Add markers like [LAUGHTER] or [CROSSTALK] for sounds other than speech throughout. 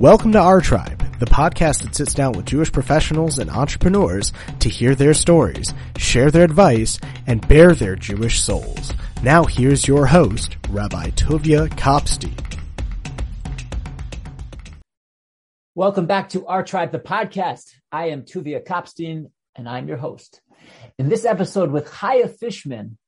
Welcome to OurTribe, the podcast that sits down with Jewish professionals and entrepreneurs to hear their stories, share their advice, and bare their Jewish souls. Now here's your host, Rabbi Tuvia Kopstein. Welcome back to OurTribe, the podcast. I am Tuvia Kopstein, and I'm your host. In this episode with Chaya Fischman,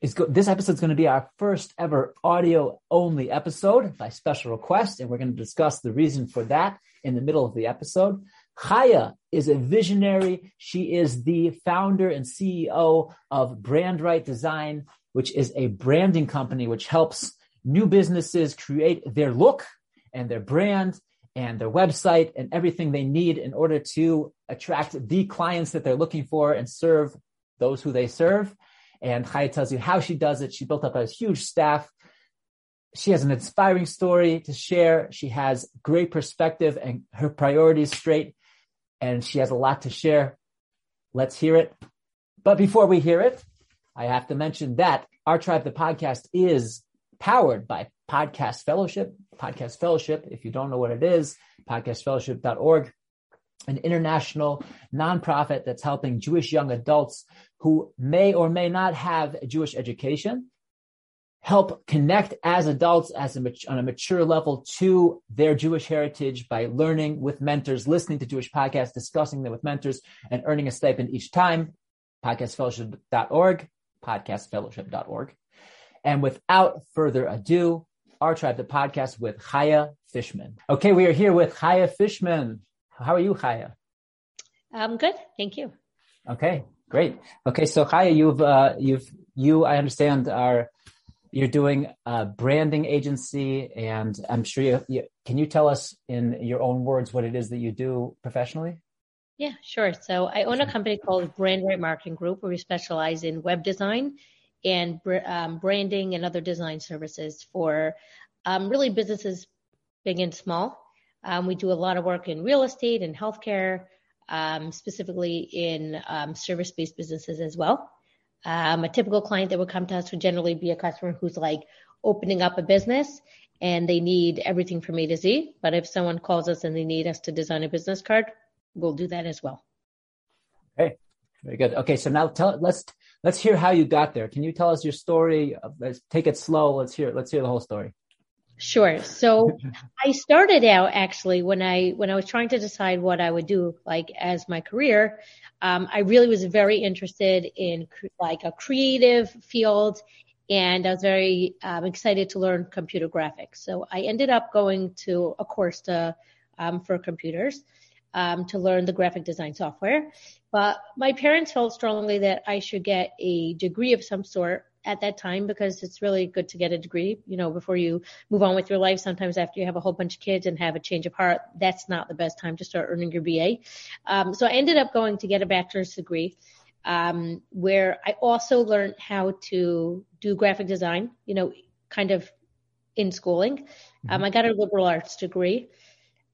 is go- this episode is going to be our first ever audio only episode by special request, and we're going to discuss the reason for that in the middle of the episode. Chaya is a visionary. She is the founder and CEO of BrandRight Design, which is a branding company which helps new businesses create their look and their brand and their website and everything they need in order to attract the clients that they're looking for and serve those who they serve. And Chaya tells you how she does it. She built up a huge staff. She has an inspiring story to share. She has great perspective and her priorities straight. And she has a lot to share. Let's hear it. But before we hear it, I have to mention that OurTribe, the podcast, is powered by Podcast Fellowship. Podcast Fellowship, if you don't know what it is, podcastfellowship.org an international nonprofit that's helping Jewish young adults who may or may not have a Jewish education help connect as adults as a, on a mature level to their Jewish heritage by learning with mentors, listening to Jewish podcasts, discussing them with mentors, and earning a stipend each time. Podcastfellowship.org, podcastfellowship.org. And without further ado, our tribe, the podcast with Chaya Fischman. Okay, we are here with Chaya Fischman. How are you, Chaya? I'm good, thank you. Okay, great. Okay, so Chaya, you've uh, you've you I understand are you're doing a branding agency, and I'm sure you, you can you tell us in your own words what it is that you do professionally. Yeah, sure. So I own a company called BrandRight Marketing Group, where we specialize in web design and um, branding and other design services for um, really businesses big and small. Um, we do a lot of work in real estate and healthcare, um, specifically in um, service-based businesses as well. Um, a typical client that would come to us would generally be a customer who's like opening up a business and they need everything from A to Z. But if someone calls us and they need us to design a business card, we'll do that as well. Okay, very good. Okay, so now tell let's let's hear how you got there. Can you tell us your story? Let's take it slow. Let's hear let's hear the whole story. Sure. So [LAUGHS] I started out actually when I when I was trying to decide what I would do like as my career. Um, I really was very interested in like a creative field, and I was very um, excited to learn computer graphics. So I ended up going to a course to um, for computers um, to learn the graphic design software. But my parents felt strongly that I should get a degree of some sort at that time because it's really good to get a degree, you know, before you move on with your life. Sometimes after you have a whole bunch of kids and have a change of heart, that's not the best time to start earning your BA. Um, so I ended up going to get a bachelor's degree. Um, where I also learned how to do graphic design, you know, kind of in schooling. Um, I got a liberal arts degree.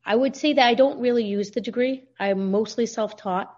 I would say that I don't really use the degree. I'm mostly self-taught.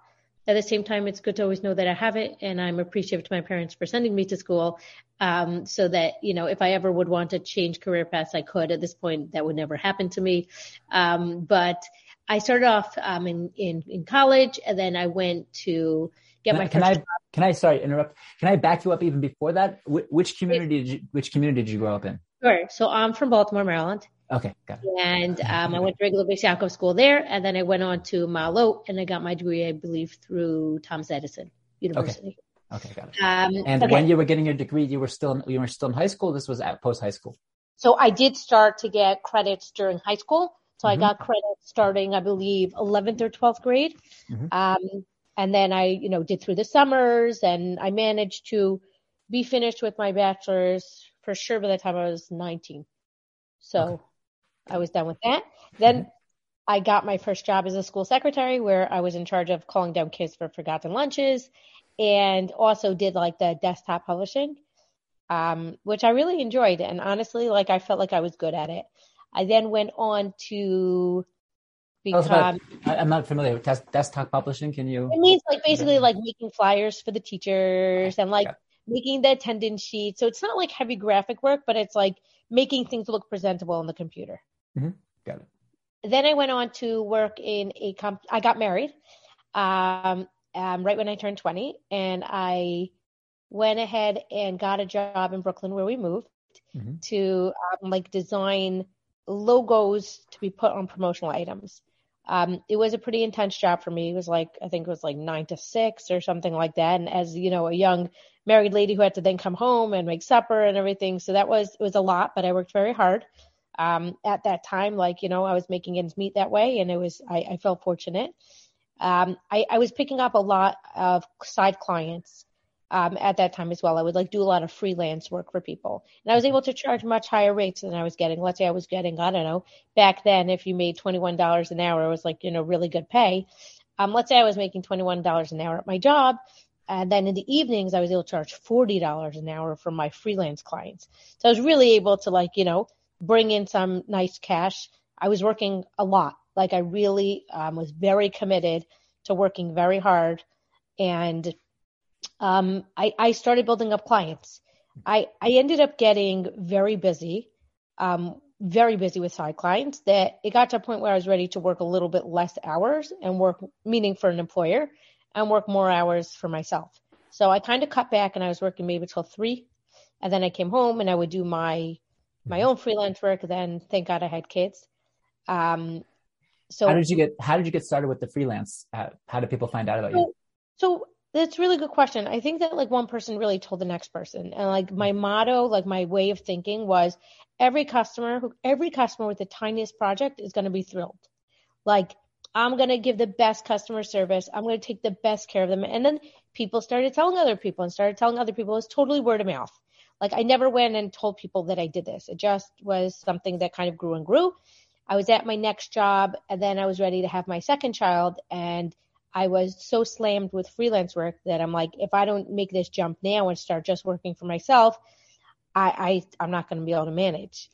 At the same time, it's good to always know that I have it, and I'm appreciative to my parents for sending me to school, um, so that you know if I ever would want to change career paths, I could. At this point, that would never happen to me. Um, but I started off um, in, in in college, and then I went to get Can I- my can I job. can I sorry interrupt? Can I back you up even before that? Wh- which community did you which community did you grow up in? Sure. So I'm from Baltimore, Maryland. Okay, got it. And um, I went to regular Bais Yaakov school there, and then I went on to Maalot, and I got my degree, I believe, through Thomas Edison University. Okay, got it. Um, And okay. when you were getting your degree, you were still in, you were still in high school. This was at post high school. so I did start to get credits during high school. So I Mhm. got credits starting, I believe, 11th or 12th grade. Mhm. Um, and then I, you know, did through the summers, and I managed to be finished with my bachelor's for sure by the time I was 19. So Okay. I was done with that. Then I got my first job as a school secretary where I was in charge of calling down kids for forgotten lunches and also did like the desktop publishing, um, which I really enjoyed. And honestly, like I felt like I was good at it. I then went on to about- become, I, I'm not familiar with des- desktop publishing. Can you? it means like basically like making flyers for the teachers and like Got making the attendance sheet. So it's not like heavy graphic work, but it's like making things look presentable on the computer. Got it. then I went on to work in a comp. I got married, um, um, right when I turned 20, and I went ahead and got a job in Brooklyn where we moved mm-hmm. to um, like design logos to be put on promotional items. Um, it was a pretty intense job for me. It was like, I think it was like nine to six or something like that. And as, you know, a young married lady who had to then come home and make supper and everything. So that was, it was a lot, but I worked very hard. Um, at that time, like, you know, I was making ends meet that way and it was, I, I felt fortunate. Um, I, I was picking up a lot of side clients um, at that time as well. I would like do a lot of freelance work for people. And I was able to charge much higher rates than I was getting. Let's say I was getting, I don't know, back then, if you made $21 an hour, it was like, you know, really good pay. Um, let's say I was making $21 an hour at my job. And then in the evenings, I was able to charge $40 an hour for my freelance clients. So I was really able to like, you know, bring in some nice cash. I was working a lot. Like I really um, was very committed to working very hard and um, I, I started building up clients. I, I ended up getting very busy, um, very busy with side clients that it got to a point where I was ready to work a little bit less hours and work, meaning for an employer and work more hours for myself. So I kind of cut back and I was working maybe till three. And then I came home and I would do my, my mm-hmm. own freelance work. Then thank God I had kids. Um, so how did you get, how did you get started with the freelance? How, how did people find out about you? So that's a really good question. I think that like one person really told the next person. And like my mm-hmm. motto, like my way of thinking was every customer who every customer with the tiniest project is going to be thrilled. Like I'm going to give the best customer service. I'm going to take the best care of them. And then people started telling other people and started telling other people. It's totally word of mouth. Like I never went and told people that I did this. It just was something that kind of grew and grew. I was at my next job and then I was ready to have my second child and I was so slammed with freelance work that I'm like, if I don't make this jump now and start just working for myself, I, I I'm not going to be able to manage.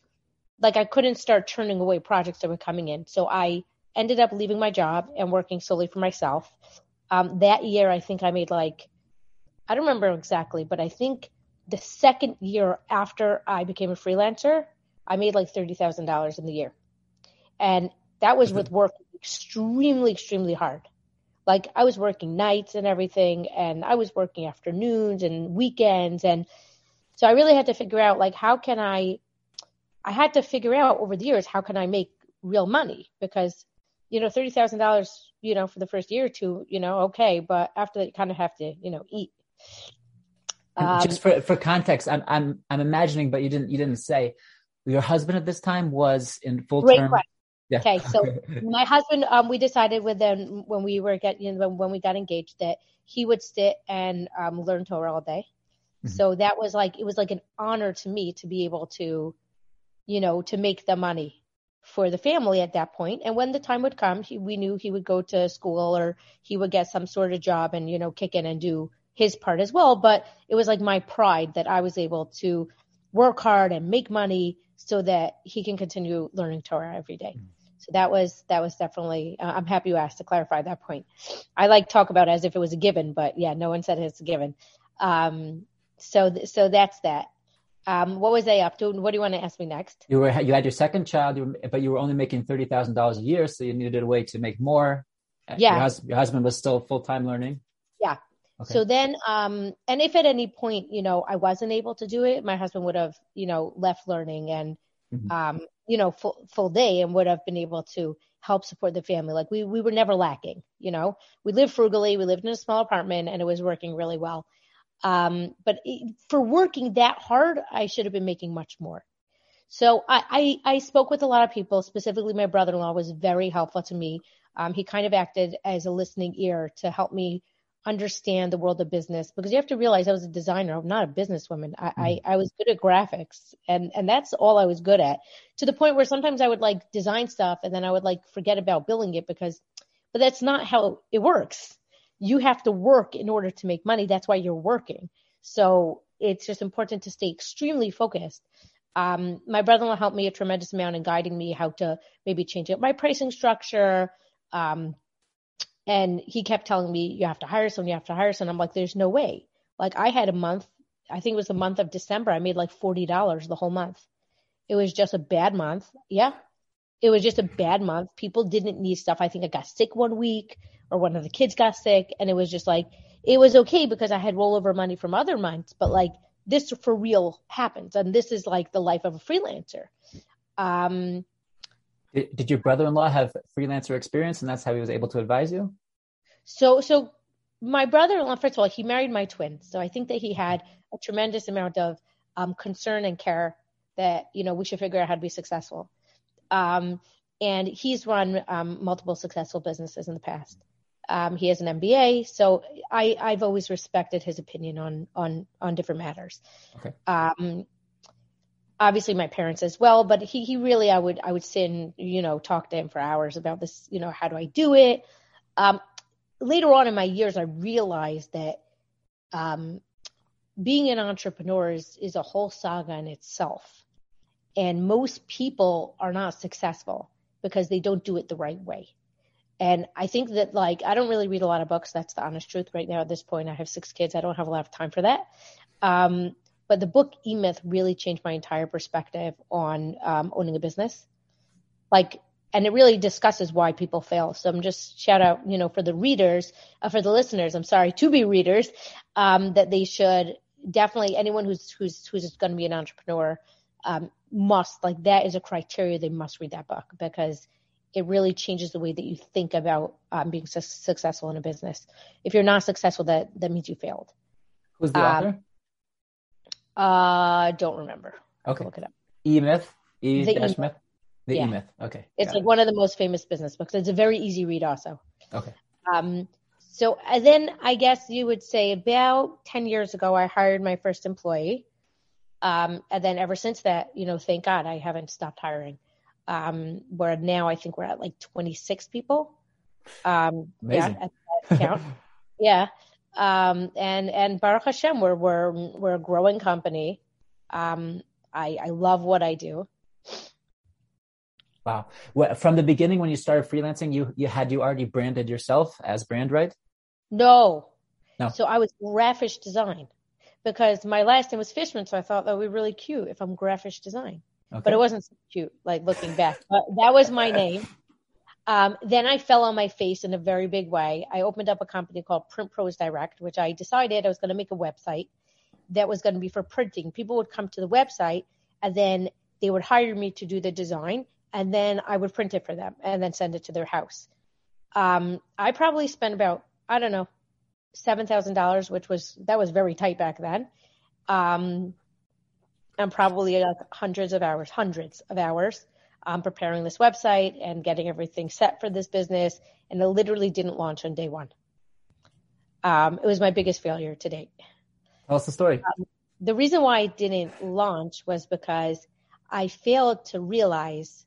Like I couldn't start turning away projects that were coming in. So I ended up leaving my job and working solely for myself. Um, that year, I think I made like, I don't remember exactly, but I think the second year after I became a freelancer, I made like $30,000 in the year. And that was with work extremely, extremely hard like I was working nights and everything and I was working afternoons and weekends and so I really had to figure out like how can I I had to figure out over the years how can I make real money because you know thirty thousand dollars you know for the first year or two you know okay but after that you kind of have to you know eat. Um, Just for for context, I'm I'm I'm imagining, but you didn't you didn't say your husband at this time was in full term. Question. Yeah. Okay, so [LAUGHS] my husband, um, we decided with them when we were getting you know, when we got engaged that he would sit and um, learn Torah all day. Mm-hmm. So that was like it was like an honor to me to be able to, you know, to make the money for the family at that point. And when the time would come, he, we knew he would go to school or he would get some sort of job and you know kick in and do his part as well. But it was like my pride that I was able to work hard and make money so that he can continue learning Torah every day. Mm-hmm. So that was that was definitely. Uh, I'm happy you asked to clarify that point. I like talk about it as if it was a given, but yeah, no one said it's a given. Um, so th- so that's that. Um, what was I up to? What do you want to ask me next? You were you had your second child, but you were only making thirty thousand dollars a year, so you needed a way to make more. Uh, yeah, your, hus- your husband was still full time learning. Yeah. Okay. So then, um, and if at any point, you know, I wasn't able to do it, my husband would have, you know, left learning and, mm-hmm. um, you know, full, full day and would have been able to help support the family. Like we, we were never lacking, you know, we lived frugally. We lived in a small apartment and it was working really well. Um, but it, for working that hard, I should have been making much more. So I, I, I spoke with a lot of people, specifically my brother-in-law was very helpful to me. Um, he kind of acted as a listening ear to help me understand the world of business because you have to realize I was a designer. I'm not a businesswoman. I, mm-hmm. I, I, was good at graphics and, and that's all I was good at to the point where sometimes I would like design stuff and then I would like forget about billing it because, but that's not how it works. You have to work in order to make money. That's why you're working. So it's just important to stay extremely focused. Um, my brother-in-law helped me a tremendous amount in guiding me how to maybe change up my pricing structure, um, and he kept telling me, you have to hire someone, you have to hire someone. I'm like, there's no way. Like I had a month, I think it was the month of December. I made like $40 the whole month. It was just a bad month. Yeah. it was just a bad month. People didn't need stuff. I think I got sick one week or one of the kids got sick and it was just like, it was okay because I had rollover money from other months, but like this for real happens. And this is like the life of a freelancer. Um, did, did your brother-in-law have freelancer experience and that's how he was able to advise you? So, so my brother-in-law, first of all, he married my twin. So I think that he had a tremendous amount of um, concern and care that, you know, we should figure out how to be successful. Um, and he's run um, multiple successful businesses in the past. Um, he has an MBA, so I, I've always respected his opinion on on on different matters. Okay. Um, obviously, my parents as well, but he he really I would I would sit and you know talk to him for hours about this. You know, how do I do it? Um, later on in my years, I realized that um, being an entrepreneur is, is a whole saga in itself. And most people are not successful because they don't do it the right way. And I think that like I don't really read a lot of books. That's the honest truth right now at this point. I have six kids. I don't have a lot of time for that. Um, but the book E Myth really changed my entire perspective on um, owning a business. Like, and it really discusses why people fail. So I'm just shout out, you know, for the readers, uh, for the listeners. I'm sorry to be readers, um, that they should definitely anyone who's who's who's going to be an entrepreneur um, must like that is a criteria. They must read that book because it really changes the way that you think about um, being su- successful in a business. If you're not successful, that that means you failed. Who's the author? Uh, don't remember. Okay, look it up. E Myth. E dash E-Myth. The Yeah. E Myth. Okay. It's got like it. one of the most famous business books. It's a very easy read, also. Okay. Um, so and then I guess you would say about 10 years ago, I hired my first employee. Um, and then ever since that, you know, thank God I haven't stopped hiring. Um, where now I think we're at like 26 people. Um, Amazing. [LAUGHS] Yeah, count. yeah. Um, and, and Baruch Hashem, we're, we're, we're a growing company. Um, I, I love what I do. Wow. Well, from the beginning, when you started freelancing, you you had you already branded yourself as brand right? No. No. So I was graphic design because my last name was Fischman, so I thought that would be really cute if I'm graphic design. Okay. But it wasn't so cute, like looking back. But that was my name. Um, then I fell on my face in a very big way. I opened up a company called Print Pros Direct, which I decided I was going to make a website that was going to be for printing. People would come to the website and then they would hire me to do the design and then I would print it for them and then send it to their house. Um, I probably spent about, I don't know, $7,000, which was, that was very tight back then. Um, and probably like hundreds of hours, hundreds of hours, um, preparing this website and getting everything set for this business. And it literally didn't launch on day one. Um, it was my biggest failure to date. Tell us the story. The reason why it didn't launch was because I failed to realize,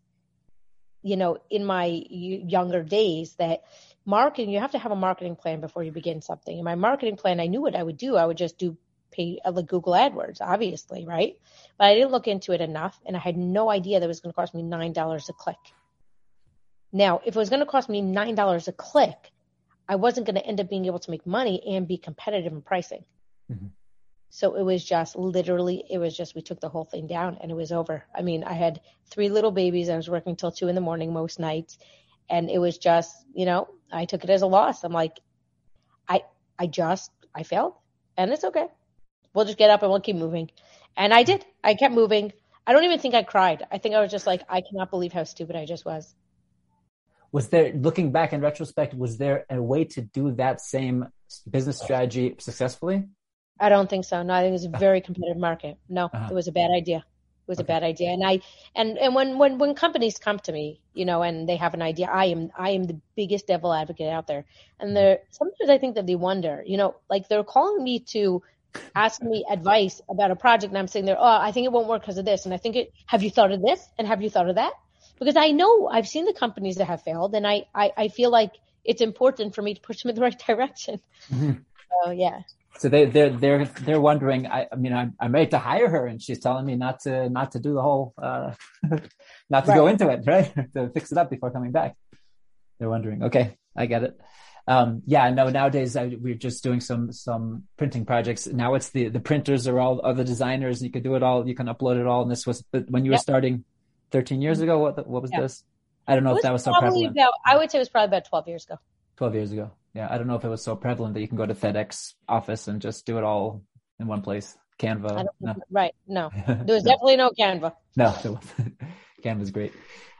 you know, in my younger days that marketing, you have to have a marketing plan before you begin something. In my marketing plan, I knew what I would do. I would just do pay uh, like Google AdWords, obviously, right? But I didn't look into it enough and I had no idea that it was going to cost me $9 a click. Now, if it was going to cost me $9 a click, I wasn't going to end up being able to make money and be competitive in pricing. Mhm. So it was just literally, it was just, we took the whole thing down and it was over. I mean, I had three little babies. I was working till two in the morning most nights. And it was just, you know, I took it as a loss. I'm like, I, I just, I failed and it's okay. We'll just get up and we'll keep moving. And I did. I kept moving. I don't even think I cried. I think I was just like, I cannot believe how stupid I just was. Was there, looking back in retrospect, was there a way to do that same business strategy successfully? I don't think so. No, I think it was a very competitive market. No, Uh-huh. it was a bad idea. It was a bad idea. And I and and when when when companies come to me, you know, and they have an idea, I am I am the biggest devil advocate out there. And they're sometimes I think that they wonder, you know, like they're calling me to ask me advice about a project, and I'm sitting there, oh, I think it won't work because of this, and I think it. Have you thought of this? And have you thought of that? Because I know I've seen the companies that have failed, and I I, I feel like it's important for me to push them in the right [LAUGHS] direction. Mhm. So yeah. So they they're they're they're wondering. I, I mean, I'm I'm ready to hire her, and she's telling me not to not to do the whole uh, [LAUGHS] not to go into it, [LAUGHS] right? to fix it up before coming back. They're wondering. Okay, I get it. Um, yeah, no. Nowadays, I, we're just doing some some printing projects. Now it's the the printers are all are the designers. You can do it all. You can upload it all. And this was but when you were Yep. starting 13 years ago. What what was Yeah. this? I don't know It if that was so probably prevalent. about, I would say it was probably about 12 years ago. 12 years ago. Yeah, I don't know if it was so prevalent that you can go to FedEx office and just do it all in one place. Canva. No, Right. No, [LAUGHS] there was no, definitely no Canva. no. [LAUGHS] Canva's great.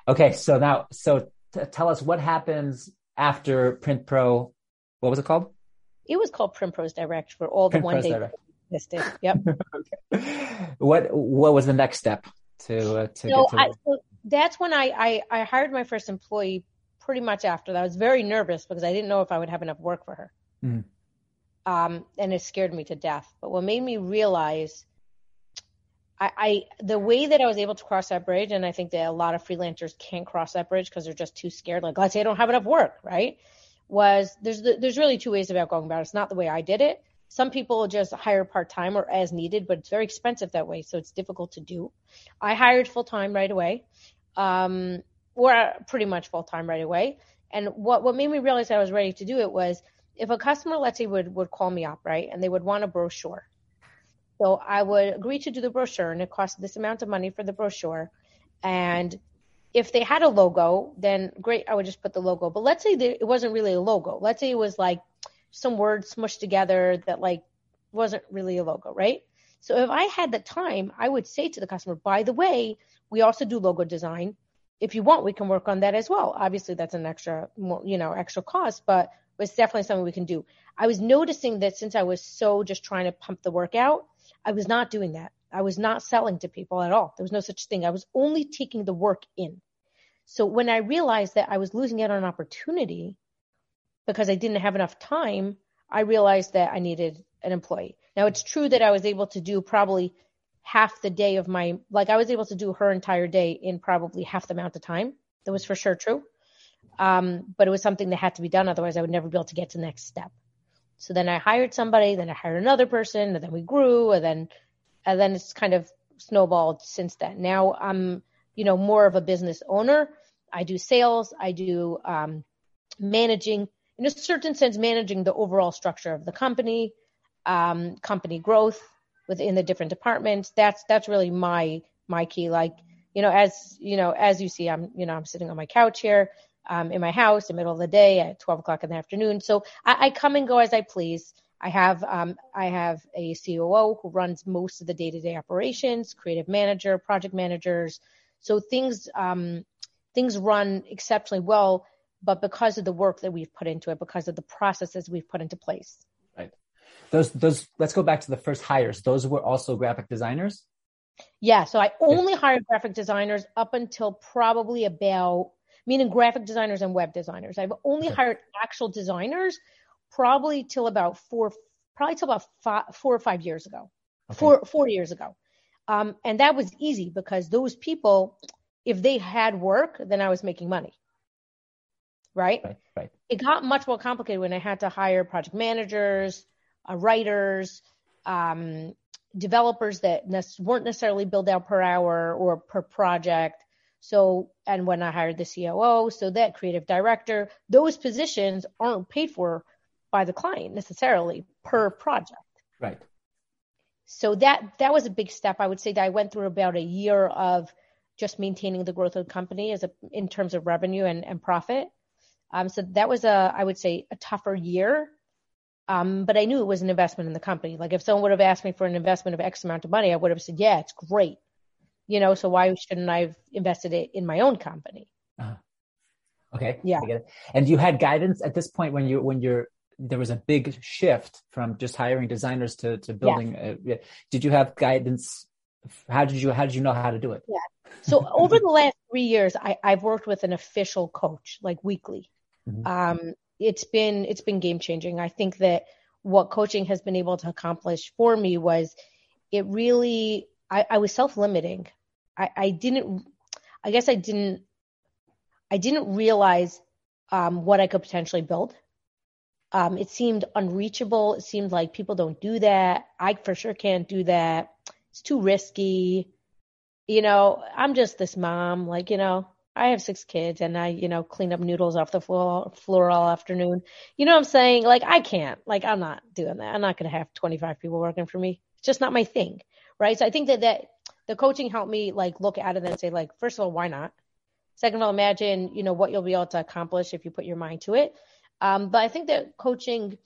Okay, so now, so t- tell us what happens after Print Pro. What was it called? It was called Print Pros Direct for all the Print one Pros day Direct. existed. Yep. [LAUGHS] What What was the next step to uh, to So, get to? I, so that's when I, I, I hired my first employee pretty much after that. I was very nervous because I didn't know if I would have enough work for her. Mhm. Um, and it scared me to death. But what made me realize I, I the way that I was able to cross that bridge, and I think that a lot of freelancers can't cross that bridge because they're just too scared. Like, let's say I don't have enough work, right? Was there's there's really two ways about going about it. It's not the way I did it. Some people just hire part time or as needed, but it's very expensive that way, so it's difficult to do. I hired full time right away, um, or pretty much full time right away. And what what made me realize I was ready to do it was if a customer, let's say, would would call me up, right, and they would want a brochure. So I would agree to do the brochure, and it cost this amount of money for the brochure. And if they had a logo, then great, I would just put the logo. But let's say that it wasn't really a logo. Let's say it was like some words smushed together that like wasn't really a logo, right? So if I had the time, I would say to the customer, by the way, we also do logo design. If you want, we can work on that as well. Obviously, that's an extra, more, you know, extra cost, but it's definitely something we can do. I was noticing that since I was so just trying to pump the work out, I was not doing that. I was not selling to people at all. There was no such thing. I was only taking the work in. So when I realized that I was losing out on an opportunity because I didn't have enough time, I realized that I needed an employee. Now it's true that I was able to do probably half the day of my, like I was able to do her entire day in probably half the amount of time. That was for sure true. Um, but it was something that had to be done. Otherwise I would never be able to get to the next step. So then I hired somebody, then I hired another person, and then we grew, and then, and then it's kind of snowballed since then. Now I'm, you know, more of a business owner. I do sales. I do um, managing, in a certain sense, managing the overall structure of the company, um, company growth within the different departments. That's that's really my my key. Like, you know, as you know, as you see, I'm, you know, I'm sitting on my couch here um, in my house in the middle of the day at 12 o'clock in the afternoon. So I, I come and go as I please. I have um, I have a COO who runs most of the day-to-day operations, creative manager, project managers. So things um, things run exceptionally well, but because of the work that we've put into it, because of the processes we've put into place. Right. Those those. Let's go back to the first hires. Those were also graphic designers. Yeah. So I only hired graphic designers up until probably about meaning graphic designers and web designers. I've only Okay. hired actual designers probably till about four, probably till about five, four or five years ago, Okay. four, four years ago. Um, and that was easy because those people, if they had work, then I was making money. Right. Right. Right. It got much more complicated when I had to hire project managers, uh, writers, um, developers that ne- weren't necessarily billed out per hour or per project. So, and when I hired the COO, so that creative director, those positions aren't paid for by the client necessarily per project. Right. So that that was a big step. I would say that I went through about a year of just maintaining the growth of the company as a in terms of revenue and, and profit. Um, so that was a I would say a tougher year. Um, but I knew it was an investment in the company. Like if someone would have asked me for an investment of X amount of money, I would have said, yeah, it's great. You know, so why shouldn't I have invested it in my own company? Okay. Yeah. I get it. And you had guidance at this point when you when you're there was a big shift from just hiring designers to to building. A. Did you have guidance? How did you how did you know how to do it? yeah So over the last three years, I, I've worked with an official coach, like weekly. Mhm. Um, it's been it's been game changing. I think that what coaching has been able to accomplish for me was it really I, I was self limiting. I, I didn't I guess I didn't I didn't realize um, what I could potentially build. Um, it seemed unreachable. It seemed like people don't do that. I for sure can't do that. It's too risky you know, I'm just this mom, like, you know, I have six kids and I, you know, clean up noodles off the floor, floor all afternoon. You know what I'm saying? Like, I can't, like, I'm not doing that. I'm not going to have 25 people working for me. It's just not my thing. Right. So I think that, that the coaching helped me like look at it and say, like, first of all, why not? Second of all, imagine, you know, what you'll be able to accomplish if you put your mind to it. Um, but I think that coaching,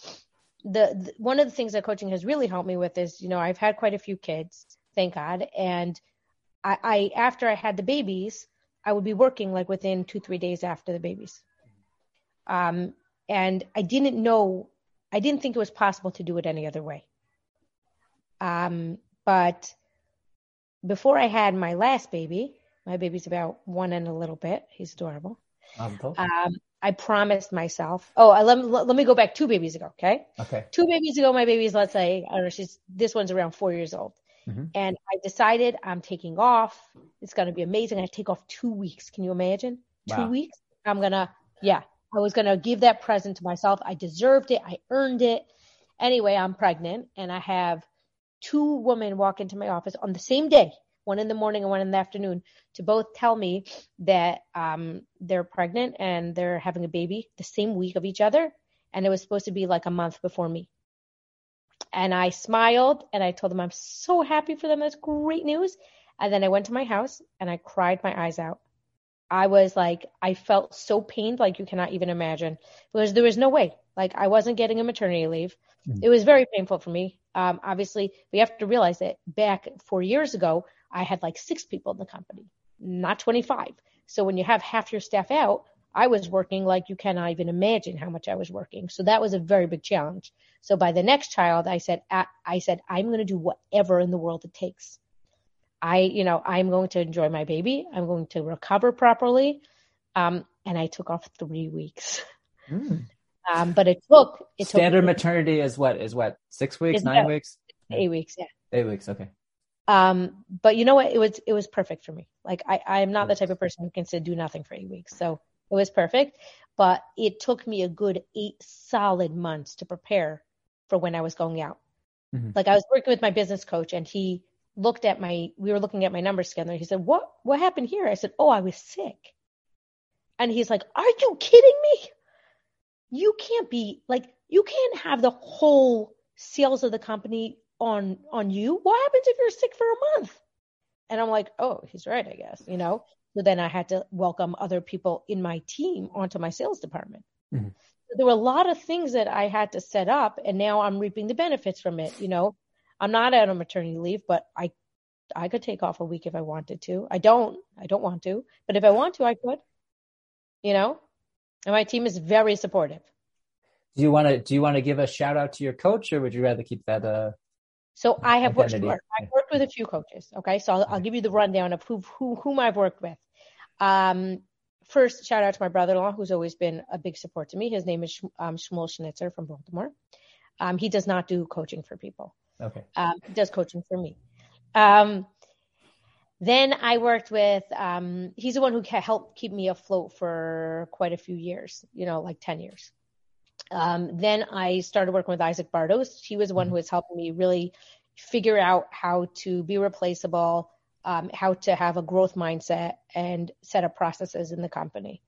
the, the one of the things that coaching has really helped me with is, you know, I've had quite a few kids, thank God, and I, I after I had the babies, I would be working like within two three days after the babies, um, and I didn't know, I didn't think it was possible to do it any other way. Um, but before I had my last baby, my baby's about one and a little bit. He's adorable. Um, I promised myself. Oh, I, let me let me go back two babies ago. Okay. Okay. Two babies ago, my baby's let's say I don't know. She's this one's around four years old, Mhm. and I decided I'm taking off. It's gonna be amazing. I take off two weeks. Can you imagine? Two weeks. I'm gonna. Yeah. I was gonna give that present to myself. I deserved it. I earned it. Anyway, I'm pregnant, and I have two women walk into my office on the same day, one in the morning and one in the afternoon, to both tell me that um, they're pregnant and they're having a baby the same week of each other. And it was supposed to be like a month before me. And I smiled and I told them I'm so happy for them. That's great news. And then I went to my house and I cried my eyes out. I was like, I felt so pained, like you cannot even imagine, because there was no way. Like I wasn't getting a maternity leave. Mhm. It was very painful for me. Um, obviously, we have to realize that back four years ago, I had like six people in the company, not 25. So when you have half your staff out, I was working like you cannot even imagine how much I was working. So that was a very big challenge. So by the next child, I said, I, said, I'm going to do whatever in the world it takes. I, you know, I'm going to enjoy my baby. I'm going to recover properly. Um, and I took off three weeks. Mm. Um, but it took, it Standard took maternity is what? Is what? Six weeks? Nine that- weeks? eight weeks. Yeah. Eight weeks. Okay. Um, but you know what? It was it was perfect for me. Like I I'm not the type of person who can sit do nothing for eight weeks, so it was perfect. But it took me a good eight solid months to prepare for when I was going out. Mhm. Like I was working with my business coach, and he looked at my we were looking at my numbers together. He said, "What what happened here?" I said, "Oh, I was sick." And he's like, "Are you kidding me? You can't be like you can't have the whole sales of the company on on you. What happens if you're sick for a month?" And I'm like, "Oh, he's right, I guess." You know. So then I had to welcome other people in my team onto my sales department. Mhm. There were a lot of things that I had to set up, and now I'm reaping the benefits from it. You know, I'm not out on maternity leave, but I I could take off a week if I wanted to. I don't. I don't want to, but if I want to, I could. You know, and my team is very supportive. Do you want to? Do you want to give a shout out to your coach, or would you rather keep that? Uh, So I have worked. Identity. I've worked with a few coaches. Okay, so I'll, I'll give you the rundown of who, who whom I've worked with. Um, first, shout out to my brother-in-law, who's always been a big support to me. His name is um, Shmuel Schnitzer from Baltimore. Um, he does not do coaching for people. okay. Um, he does coaching for me. Um, then I worked with. Um, he's the one who helped keep me afloat for quite a few years. You know, like ten years. Um, then I started working with Isaac Bardos. He was the one who was helping me really figure out how to be replaceable, um, how to have a growth mindset, and set up processes in the company.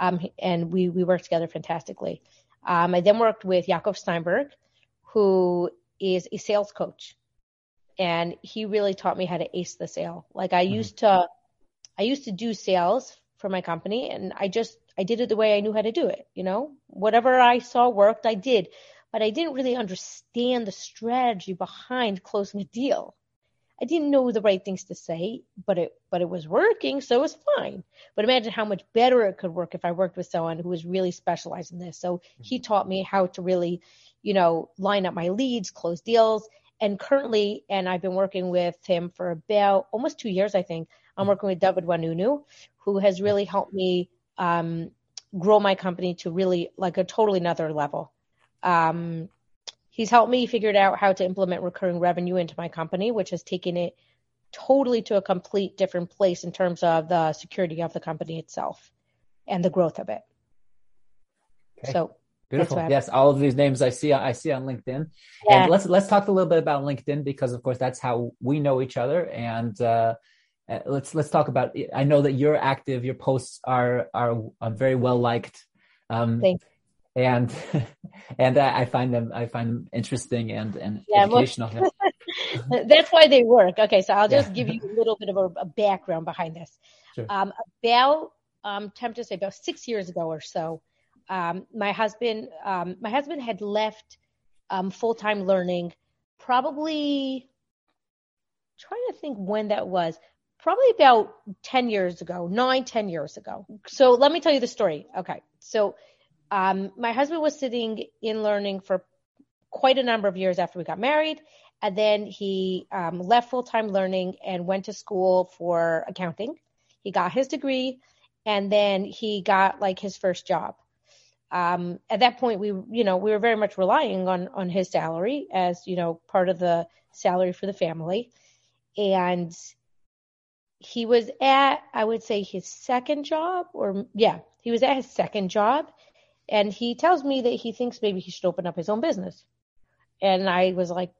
Um, and we we worked together fantastically. Um, I then worked with Jakob Steinberg, who is a sales coach, and he really taught me how to ace the sale. Like I mm-hmm. used to, I used to do sales for my company, and I just I did it the way I knew how to do it. You know, whatever I saw worked, I did, but I didn't really understand the strategy behind closing a deal. I didn't know the right things to say, but it but it was working, so it was fine. But imagine how much better it could work if I worked with someone who was really specialized in this. So he mm-hmm. taught me how to really, you know, line up my leads, close deals. And currently, and I've been working with him for about almost two years, I think. I'm working with David Wanunu, who has really helped me um, grow my company to really like a totally another level. Um, he's helped me figure out how to implement recurring revenue into my company, which has taken it totally to a complete different place in terms of the security of the company itself and the growth of it. Okay. So Beautiful. Yes, all of these names I see I see on LinkedIn. Yeah. And let's let's talk a little bit about LinkedIn because of course that's how we know each other. And uh, uh, let's let's talk about. I know that you're active. Your posts are are, are very well liked. Um, Thank and [LAUGHS] and I find them I find them interesting and and Yeah, educational. Yeah. [LAUGHS] That's why they work. Okay, so I'll just Yeah. give you a little bit of a, a background behind this. Sure. Um, about I'm tempted to say about six years ago or so, um, my husband, um, my husband had left um, full-time learning probably trying to think when that was probably about 10 years ago, nine, 10 years ago. So let me tell you the story. Okay. So, um, my husband was sitting in learning for quite a number of years after we got married. And then he um, left full time learning and went to school for accounting. He got his degree and then he got like his first job. Um, at that point, we, you know, we were very much relying on, on his salary as, you know, part of the salary for the family. And he was at, I would say his second job or yeah, he was at his second job. And he tells me that he thinks maybe he should open up his own business. And I was like,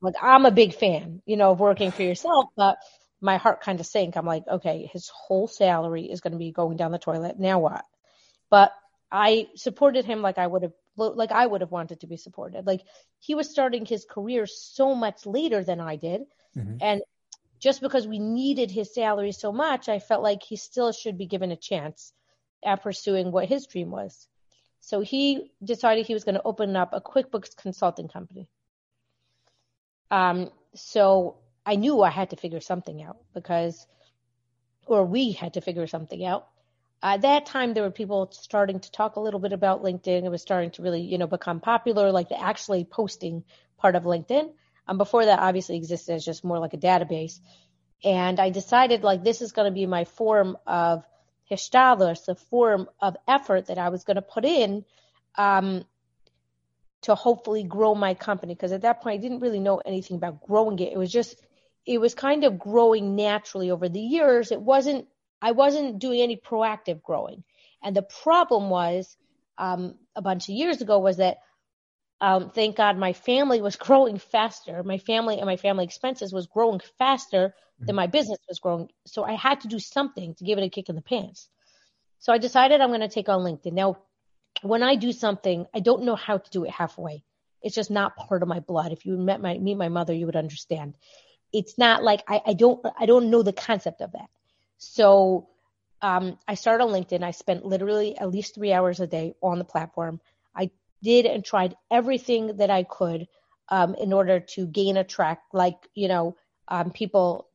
like I'm a big fan, you know, of working for yourself, but my heart kind of sank. I'm like, okay, his whole salary is going to be going down the toilet. Now what? But I supported him like I would have like I would have wanted to be supported. Like he was starting his career so much later than I did. Mm-hmm. And just because we needed his salary so much, I felt like he still should be given a chance at pursuing what his dream was. So he decided he was going to open up a QuickBooks consulting company. Um, so I knew I had to figure something out because, or we had to figure something out. At that time, there were people starting to talk a little bit about LinkedIn. It was starting to really, you know, become popular, like the actually posting part of LinkedIn. Um, before that, obviously existed as just more like a database. And I decided like this is going to be my form of hishtadlus, the form of effort that I was going to put in um, to hopefully grow my company. Because at that point, I didn't really know anything about growing it. It was just, it was kind of growing naturally over the years. It wasn't, I wasn't doing any proactive growing. And the problem was, um, a bunch of years ago was that, um, thank God my family was [LAUGHS] growing faster. My family and my family expenses was growing faster than my business was growing. So I had to do something to give it a kick in the pants. So I decided I'm going to take on LinkedIn. Now, when I do something, I don't know how to do it halfway. It's just not part of my blood. If you met my meet my mother, you would understand. It's not like I, I don't I don't know the concept of that. So um, I started on LinkedIn. I spent literally at least three hours a day on the platform. I did and tried everything that I could um, in order to gain a track, like you know, um, people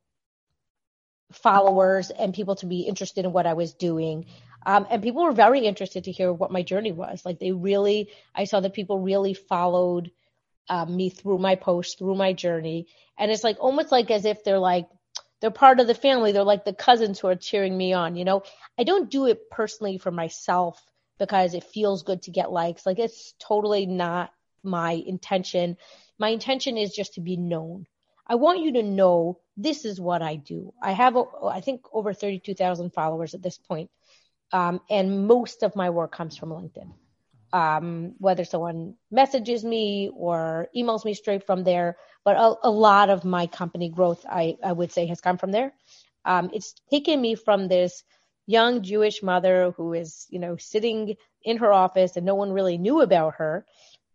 followers and people to be interested in what I was doing. Um, and people were very interested to hear what my journey was. Like they really, I saw that people really followed um, me through my post, through my journey. And it's like almost like as if they're like, they're part of the family. They're like the cousins who are cheering me on. You know, I don't do it personally for myself because it feels good to get likes. Like it's totally not my intention. My intention is just to be known. I want you to know this is what I do. I have, I think, over 32,000 followers at this point. Um, and most of my work comes from LinkedIn. Um, whether someone messages me or emails me straight from there, but a, a lot of my company growth, I, I, would say, has come from there. Um, it's taken me from this young Jewish mother who is, you know, sitting in her office and no one really knew about her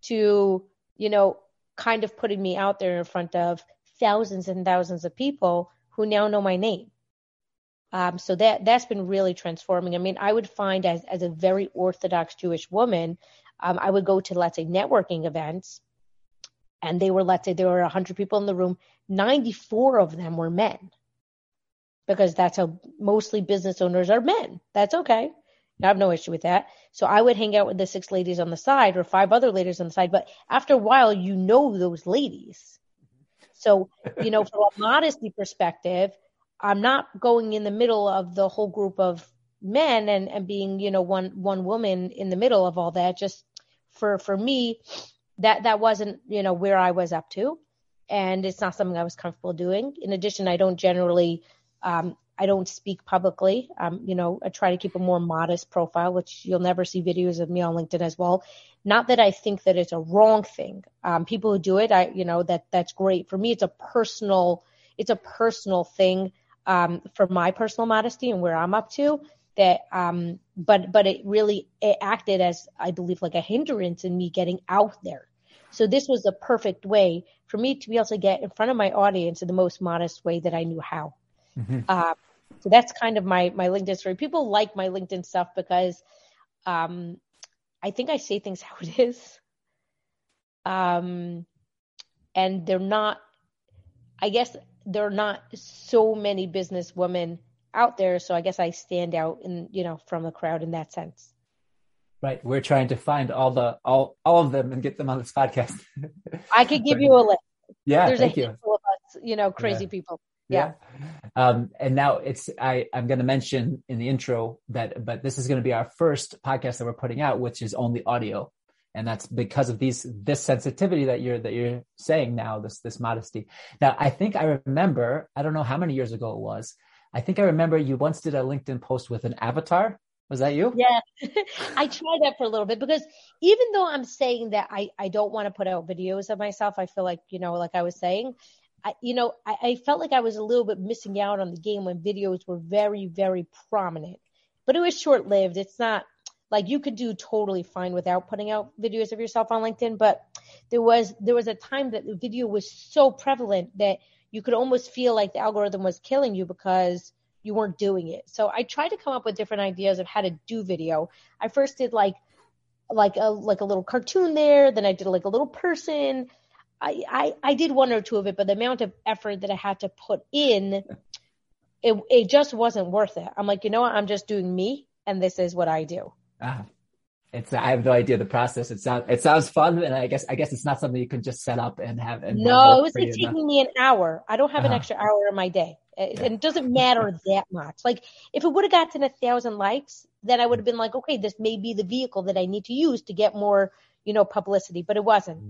to, you know, kind of putting me out there in front of thousands and thousands of people who now know my name. Um, so that that's been really transforming. I mean, I would find as as a very Orthodox Jewish woman, um, I would go to let's say networking events, and they were let's say there were hundred people in the room, ninety four of them were men, because that's how mostly business owners are men. That's okay. I have no issue with that. So I would hang out with the six ladies on the side or five other ladies on the side. But after a while, you know those ladies. So, you know, from a modesty perspective, I'm not going in the middle of the whole group of men and, and being, you know, one, one woman in the middle of all that. Just for, for me, that, that wasn't, you know, where I was up to. And it's not something I was comfortable doing. In addition, I don't generally, um, I don't speak publicly. Um, you know, I try to keep a more modest profile, which you'll never see videos of me on LinkedIn as well. Not that I think that it's a wrong thing. Um, people who do it, I, you know, that that's great. For me, it's a personal, it's a personal thing, um, for my personal modesty and where I'm up to that, um, but, but it really, it acted as, I believe, like a hindrance in me getting out there. So this was a perfect way for me to be able to get in front of my audience in the most modest way that I knew how. Mm-hmm. Uh, So that's kind of my my LinkedIn story. People like my LinkedIn stuff because um, I think I say things [LAUGHS] how it is. Um, and they're not. I guess there are not so many business women out there, so I guess I stand out in you know from the crowd in that sense. Right. We're trying to find all the all all of them and get them on this podcast. I could give you a list. Yeah, There's thank a you. of us, you know, crazy Yeah. people. Yeah. Um, and now it's I I'm going to mention in the intro that but this is going to be our first podcast that we're putting out, which is only audio, and that's because of these this sensitivity that you're that you're saying now this this modesty. Now I think I remember I don't know how many years ago it was. I think I remember you once did a LinkedIn post with an avatar. Was that you? Yeah. [LAUGHS] I tried that for a little bit because even though I'm saying that I, I don't want to put out videos of myself, I feel like, you know, like I was saying, I, you know, I, I felt like I was a little bit missing out on the game when videos were very, very prominent, but it was short lived. It's not like you could do totally fine without putting out videos of yourself on LinkedIn, but there was, there was a time that the video was so prevalent that you could almost feel like the algorithm was killing you because you weren't doing it. So I tried to come up with different ideas of how to do video. I first did like like a like a little cartoon there, then I did like a little person. I, I I did one or two of it, but the amount of effort that I had to put in, it it just wasn't worth it. I'm like, you know what? I'm just doing me, and this is what I do. Ah, it's I have no idea the process. It sounds it sounds fun, and I guess I guess it's not something you can just set up and have. And No, it was like no? taking me an hour. I don't have an Uh-huh. extra hour in my day. It, and it doesn't matter that much. Like if it would have gotten a thousand likes, then I would have been like, okay, this may be the vehicle that I need to use to get more, you know, publicity. But it wasn't.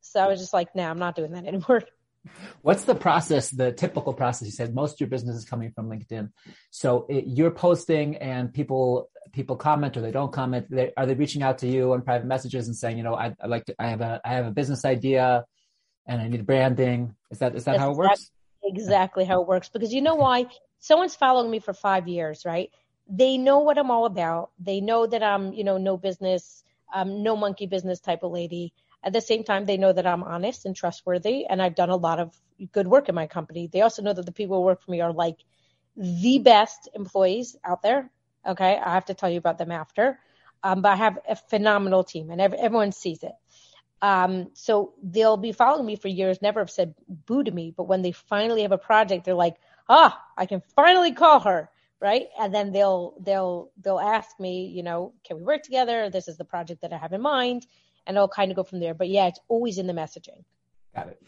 So I was just like, nah, I'm not doing that anymore. [LAUGHS] What's the process, the typical process? You said most of your business is coming from LinkedIn. So it, you're posting and people, people comment or they don't comment. They, are they reaching out to you on private messages and saying, you know, I, I like to, I have a, I have a business idea and I need branding. Is that, is that That's how it works? exactly how it works. Because you know why? Someone's following me for five years right? They know what i'm all about. They know that i'm you know no business um, no monkey business type of lady. At the same time they know that i'm honest and trustworthy and i've done a lot of good work in my company. They also know that the people who work for me are like the best employees out there okay i have to tell you about them after um, but i have a phenomenal team and ev- everyone sees it um, so they'll be following me for years, never have said boo to me, but when they finally have a project, they're like, ah, I can finally call her, right? And then they'll they'll they'll ask me, you know, can we work together? This is the project that I have in mind, and I'll kind of go from there. But yeah, it's always in the messaging. Got it.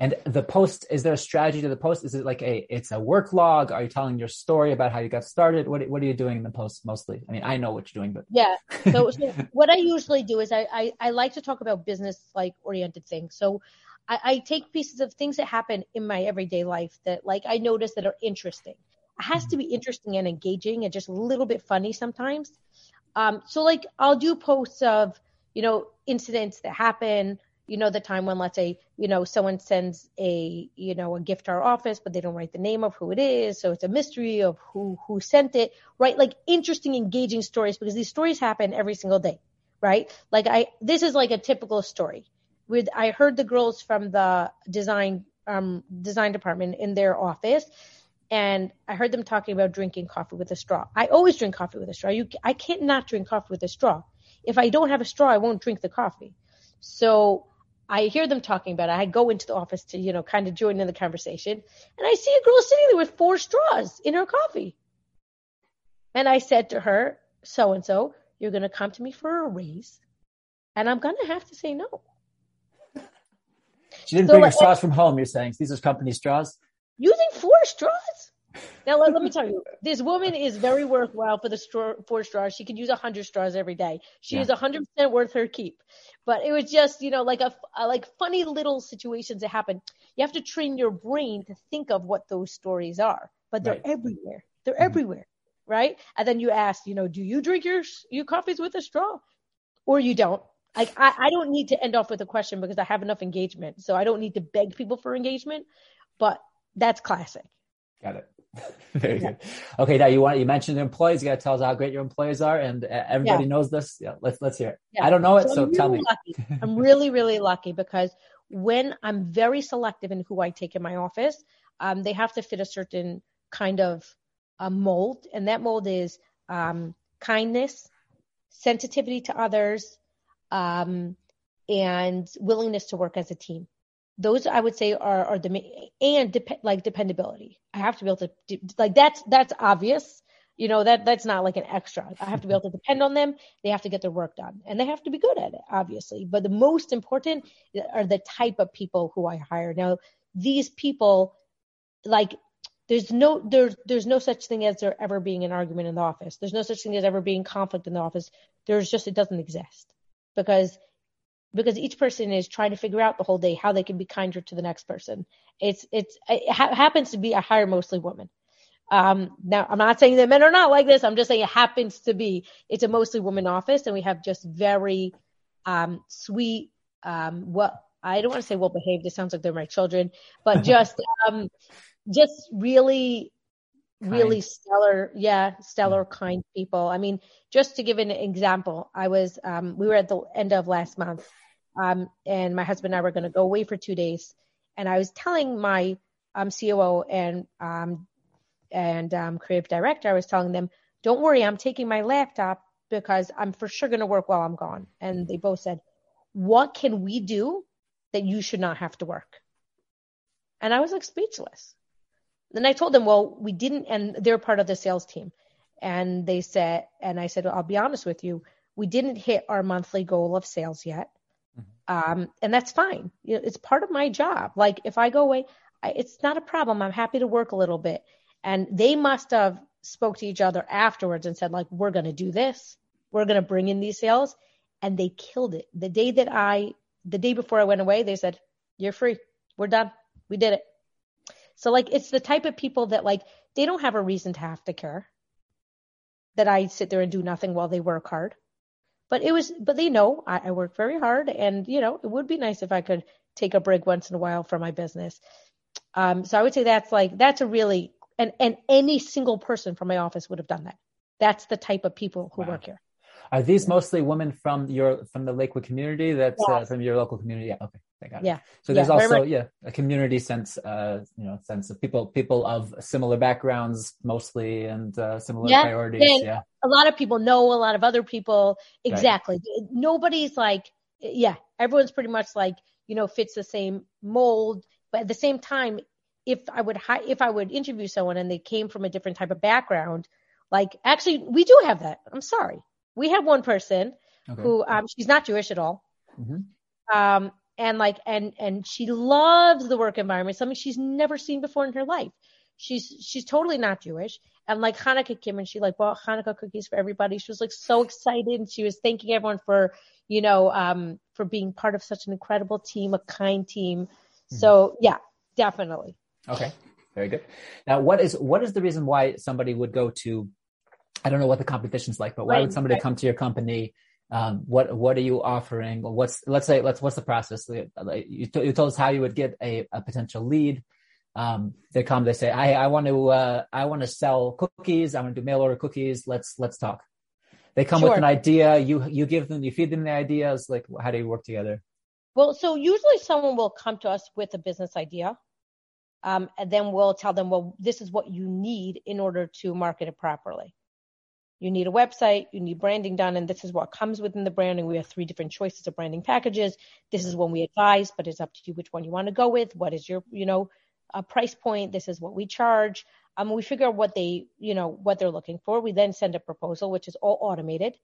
And the post, is there a strategy to the post? Is it like a, it's a work log? Are you telling your story about how you got started? What, what are you doing in the post mostly? I mean, I know what you're doing, but Yeah. [LAUGHS] So, so what I usually do is I, I, I like to talk about business like oriented things. So I, I take pieces of things that happen in my everyday life that like I notice that are interesting. It has to be interesting and engaging and just a little bit funny sometimes. Um, so like I'll do posts of, you know, incidents that happen, you know, the time when let's say, you know, someone sends a, you know, a gift to our office, but they don't write the name of who it is. So it's a mystery of who, who sent it, right? Like interesting, engaging stories because these stories happen every single day, right? Like I, this is like a typical story with, I heard the girls from the design, um, design department in their office and I heard them talking about drinking coffee with a straw. I always drink coffee with a straw. You, I can't not drink coffee with a straw. If I don't have a straw, I won't drink the coffee. So I hear them talking about it. I go into the office to, you know, kind of join in the conversation and I see a girl sitting there with four straws in her coffee. And I said to her, so and so, you're going to come to me for a raise and I'm going to have to say no. she didn't So, bring her straws from home. You're saying these are company straws. Using four straws. Now let, let me tell you, this woman is very worthwhile for the straw, four straws. She could use a hundred straws every day. She Yeah. is a hundred percent worth her keep. But it was just, you know, like a, a like funny little situations that happen. You have to train your brain to think of what those stories are, but they're Right. everywhere. They're Mhm. everywhere, right? And then you ask, you know, do you drink your your coffees with a straw, or you don't? Like I, I don't need to end off with a question because I have enough engagement, so I don't need to beg people for engagement. But that's classic. Got it. [LAUGHS] Very good. Okay, now you want you mentioned employees. You got to tell us how great your employees are, and everybody knows this. Yeah, let's let's hear it. Yeah. I don't know it, So so I'm tell me. lucky. [LAUGHS] I'm really, really lucky because when I'm very selective in who I take in my office, um, they have to fit a certain kind of a mold, and that mold is um, kindness, sensitivity to others, um, and willingness to work as a team. Those I would say are are the and dep- like dependability. I have to be able to like that's that's obvious. You know that that's not like an extra. I have to be able to depend on them. They have to get their work done, and they have to be good at it, obviously. But the most important are the type of people who I hire. Now, these people, like there's no there's there's no such thing as there ever being an argument in the office. There's no such thing as ever being conflict in the office. There's just it doesn't exist because because each person is trying to figure out the whole day how they can be kinder to the next person. It's it's it ha- happens to be I hire mostly women. Um, now I'm not saying that men are not like this. I'm just saying it happens to be. It's a mostly woman office, and we have just very um, sweet. Um, what I don't want to say well behaved. It sounds like they're my children, but [LAUGHS] just um, just really really stellar yeah stellar mm. kind people i mean just to give an example i was um we were at the end of last month um and my husband and i were going to go away for two days. And i was telling my um coo and um and um creative director i was telling them don't worry i'm taking my laptop because i'm for sure going to work while i'm gone. And they both said what can we do that you should not have to work? And i was like speechless. Then I told them, well, we didn't, and they're part of the sales team. And they said, and I said, well, I'll be honest with you, we didn't hit our monthly goal of sales yet. Mm-hmm. Um, and that's fine. You know, it's part of my job. Like if I go away, I, it's not a problem. I'm happy to work a little bit. And they must have spoke to each other afterwards and said, like, we're going to do this. We're going to bring in these sales. And they killed it. The day that I, the day before I went away, they said, you're free. We're done. We did it. So like it's the type of people that like they don't have a reason to have to care. That I sit there and do nothing while they work hard. But it was but they know I, I work very hard and you know, it would be nice if I could take a break once in a while for my business. Um, so I would say that's like that's a really and and any single person from my office would have done that. That's the type of people who wow. work here. Are these mostly women from your from the Lakewood community? That's uh, yes. uh, from your local community. Yeah. Okay. Got it. Yeah. So there's yeah, also yeah a community sense, uh, you know, sense of people people of similar backgrounds mostly and uh, similar yeah. priorities. And yeah. A lot of people know a lot of other people. Exactly. Right. Nobody's like yeah. Everyone's pretty much like you know fits the same mold, but at the same time, if I would hi- if I would interview someone and they came from a different type of background, like actually we do have that. I'm sorry, we have one person okay. who um she's not Jewish at all. Mm-hmm. Um, and like and and she loves the work environment something she's never seen before in her life. She's she's totally not jewish. And like hanukkah came and she like bought hanukkah cookies for everybody. She was like so excited. And she was thanking everyone for you know um for being part of such an incredible team a kind team. Mm-hmm. so yeah definitely. Okay. Very good. Now what is what is the reason why somebody would go to i don't know what the competition's like but why right, would somebody right. come to your company um, what what are you offering? What's let's say let's what's the process? You, t- you told us how you would get a, a potential lead. Um, they come they say i i want to uh, i want to sell cookies. I want to do mail order cookies. Let's let's talk. They come sure. with an idea. You you give them you feed them the ideas. Like how do you work together? Well so usually someone will come to us with a business idea um, and then we'll tell them well this is what you need in order to market it properly you need a website, you need branding done, and this is what comes within the branding. We have three different choices of branding packages. This is one we advise, but it's up to you which one you want to go with. What is your, you know, a price point? This is what we charge. Um, we figure out what they, you know, what they're looking for. We then send a proposal, which is all automated.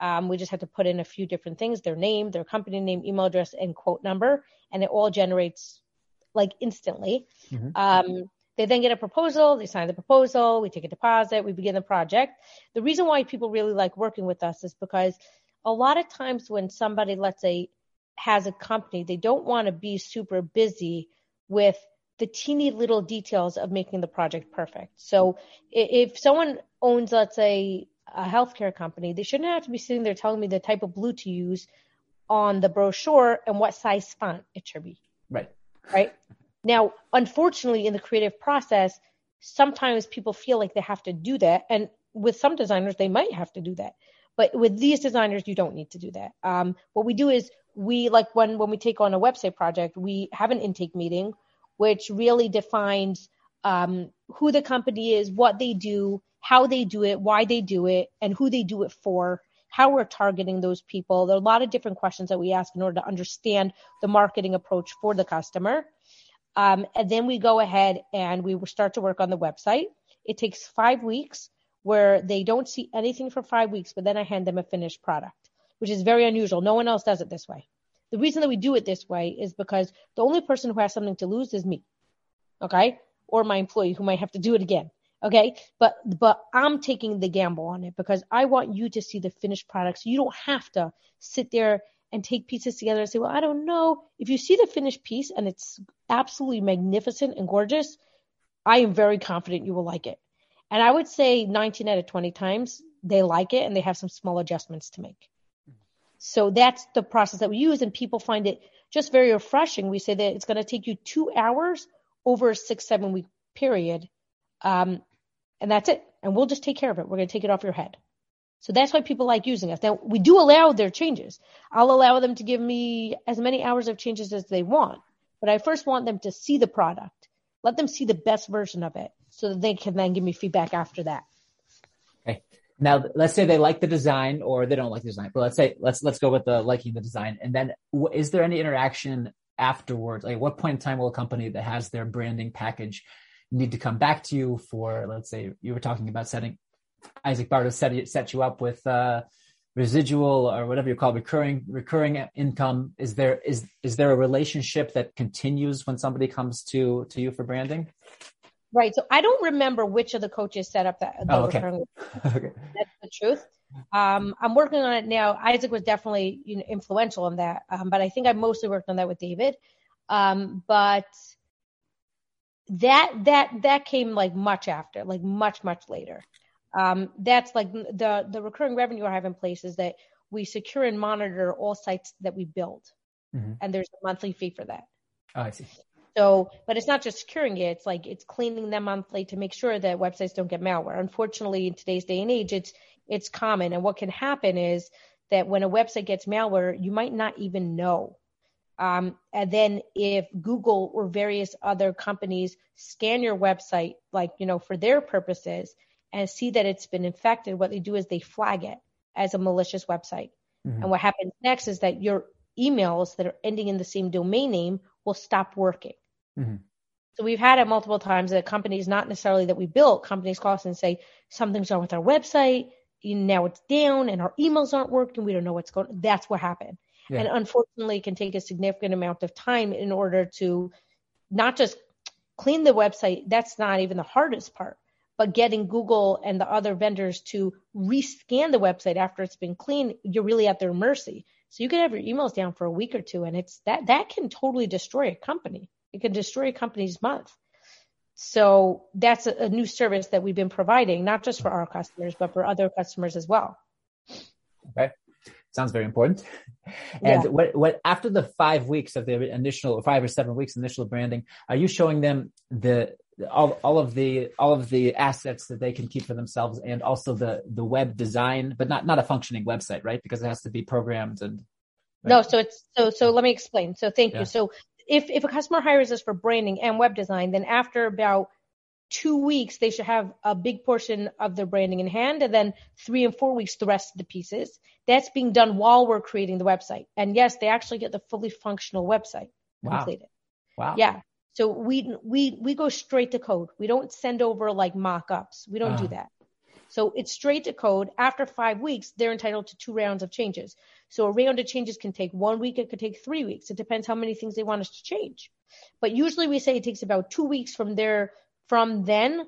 Um, we just have to put in a few different things: their name, their company name, email address, and quote number, and it all generates like instantly. Mm-hmm. Um, they then get a proposal, they sign the proposal, we take a deposit, we begin the project. The reason why people really like working with us is because a lot of times when somebody, let's say, has a company, they don't want to be super busy with the teeny little details of making the project perfect. So if someone owns, let's say, a healthcare company, they shouldn't have to be sitting there telling me the type of blue to use on the brochure and what size font it should be. Right. Right. Now, unfortunately, in the creative process, sometimes people feel like they have to do that. And with some designers, they might have to do that. But with these designers, you don't need to do that. Um, what we do is we like when when we take on a website project, we have an intake meeting, which really defines um, who the company is, what they do, how they do it, why they do it, and who they do it for, how we're targeting those people. There are a lot of different questions that we ask in order to understand the marketing approach for the customer. Um, and then we go ahead and we start to work on the website. It takes five weeks where they don't see anything for five weeks, but then I hand them a finished product, which is very unusual. No one else does it this way. The reason that we do it this way is because the only person who has something to lose is me. Okay. Or my employee who might have to do it again. Okay. But, but I'm taking the gamble on it because I want you to see the finished product. So you don't have to sit there and take pieces together and say, well, I don't know. If you see the finished piece and it's absolutely magnificent and gorgeous, I am very confident you will like it. And I would say 19 out of 20 times they like it and they have some small adjustments to make. So that's the process that we use and people find it just very refreshing. We say that it's going to take you two hours over a six, seven week period. Um, and that's it. And we'll just take care of it. We're going to take it off your head. So that's why people like using us. Now we do allow their changes. I'll allow them to give me as many hours of changes as they want, but I first want them to see the product, let them see the best version of it so that they can then give me feedback after that. Okay. Now let's say they like the design or they don't like the design, but let's say, let's, let's go with the liking the design. And then is there any interaction afterwards? Like what point in time will a company that has their branding package need to come back to you for, let's say you were talking about setting Isaac Bardo set set you up with uh, residual or whatever you call recurring recurring income. Is there is is there a relationship that continues when somebody comes to to you for branding? Right. So I don't remember which of the coaches set up that. Oh, okay. [LAUGHS] okay. That's the truth. Um, I'm working on it now. Isaac was definitely you know, influential in that, um, but I think I mostly worked on that with David. Um, but that that that came like much after, like much much later. Um, that's like the the recurring revenue I have in place is that we secure and monitor all sites that we build, mm-hmm. and there's a monthly fee for that. Oh, I see. So, but it's not just securing it; it's like it's cleaning them monthly to make sure that websites don't get malware. Unfortunately, in today's day and age, it's it's common, and what can happen is that when a website gets malware, you might not even know. Um, and then if Google or various other companies scan your website, like you know, for their purposes, and see that it's been infected, what they do is they flag it as a malicious website. Mm-hmm. And what happens next is that your emails that are ending in the same domain name will stop working. Mm-hmm. So we've had it multiple times that companies, not necessarily that we built, companies call us and say something's wrong with our website. Now it's down and our emails aren't working. We don't know what's going. That's what happened. Yeah. And unfortunately, it can take a significant amount of time in order to not just clean the website. That's not even the hardest part but getting Google and the other vendors to rescan the website after it's been cleaned, you're really at their mercy. So you can have your emails down for a week or two, and it's that that can totally destroy a company. It can destroy a company's month. So that's a, a new service that we've been providing, not just for our customers, but for other customers as well. Okay sounds very important. And yeah. what, what, after the five weeks of the initial, five or seven weeks initial branding, are you showing them the, all, all of the, all of the assets that they can keep for themselves and also the, the web design, but not, not a functioning website, right? Because it has to be programmed and. Right? No, so it's, so, so let me explain. So thank yeah. you. So if, if a customer hires us for branding and web design, then after about two weeks, they should have a big portion of their branding in hand, and then three and four weeks, the rest of the pieces. That's being done while we're creating the website. And yes, they actually get the fully functional website wow. completed. Wow. Yeah. So we we we go straight to code. We don't send over like mock-ups. We don't do ah. that. So it's straight to code. After five weeks, they're entitled to two rounds of changes. So a round of changes can take one week. It could take three weeks. It depends how many things they want us to change. But usually we say it takes about two weeks from there from then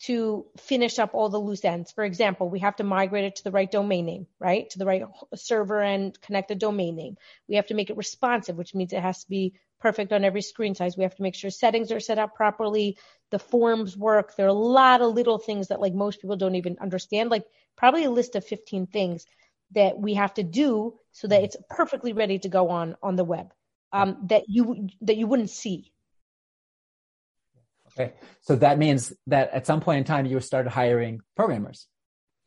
to finish up all the loose ends. For example, we have to migrate it to the right domain name, right? To the right server and connect the domain name. We have to make it responsive, which means it has to be perfect on every screen size. We have to make sure settings are set up properly. The forms work. There are a lot of little things that like most people don't even understand, like probably a list of 15 things that we have to do so that it's perfectly ready to go on on the web um, that you that you wouldn't see Okay. So that means that at some point in time you started hiring programmers.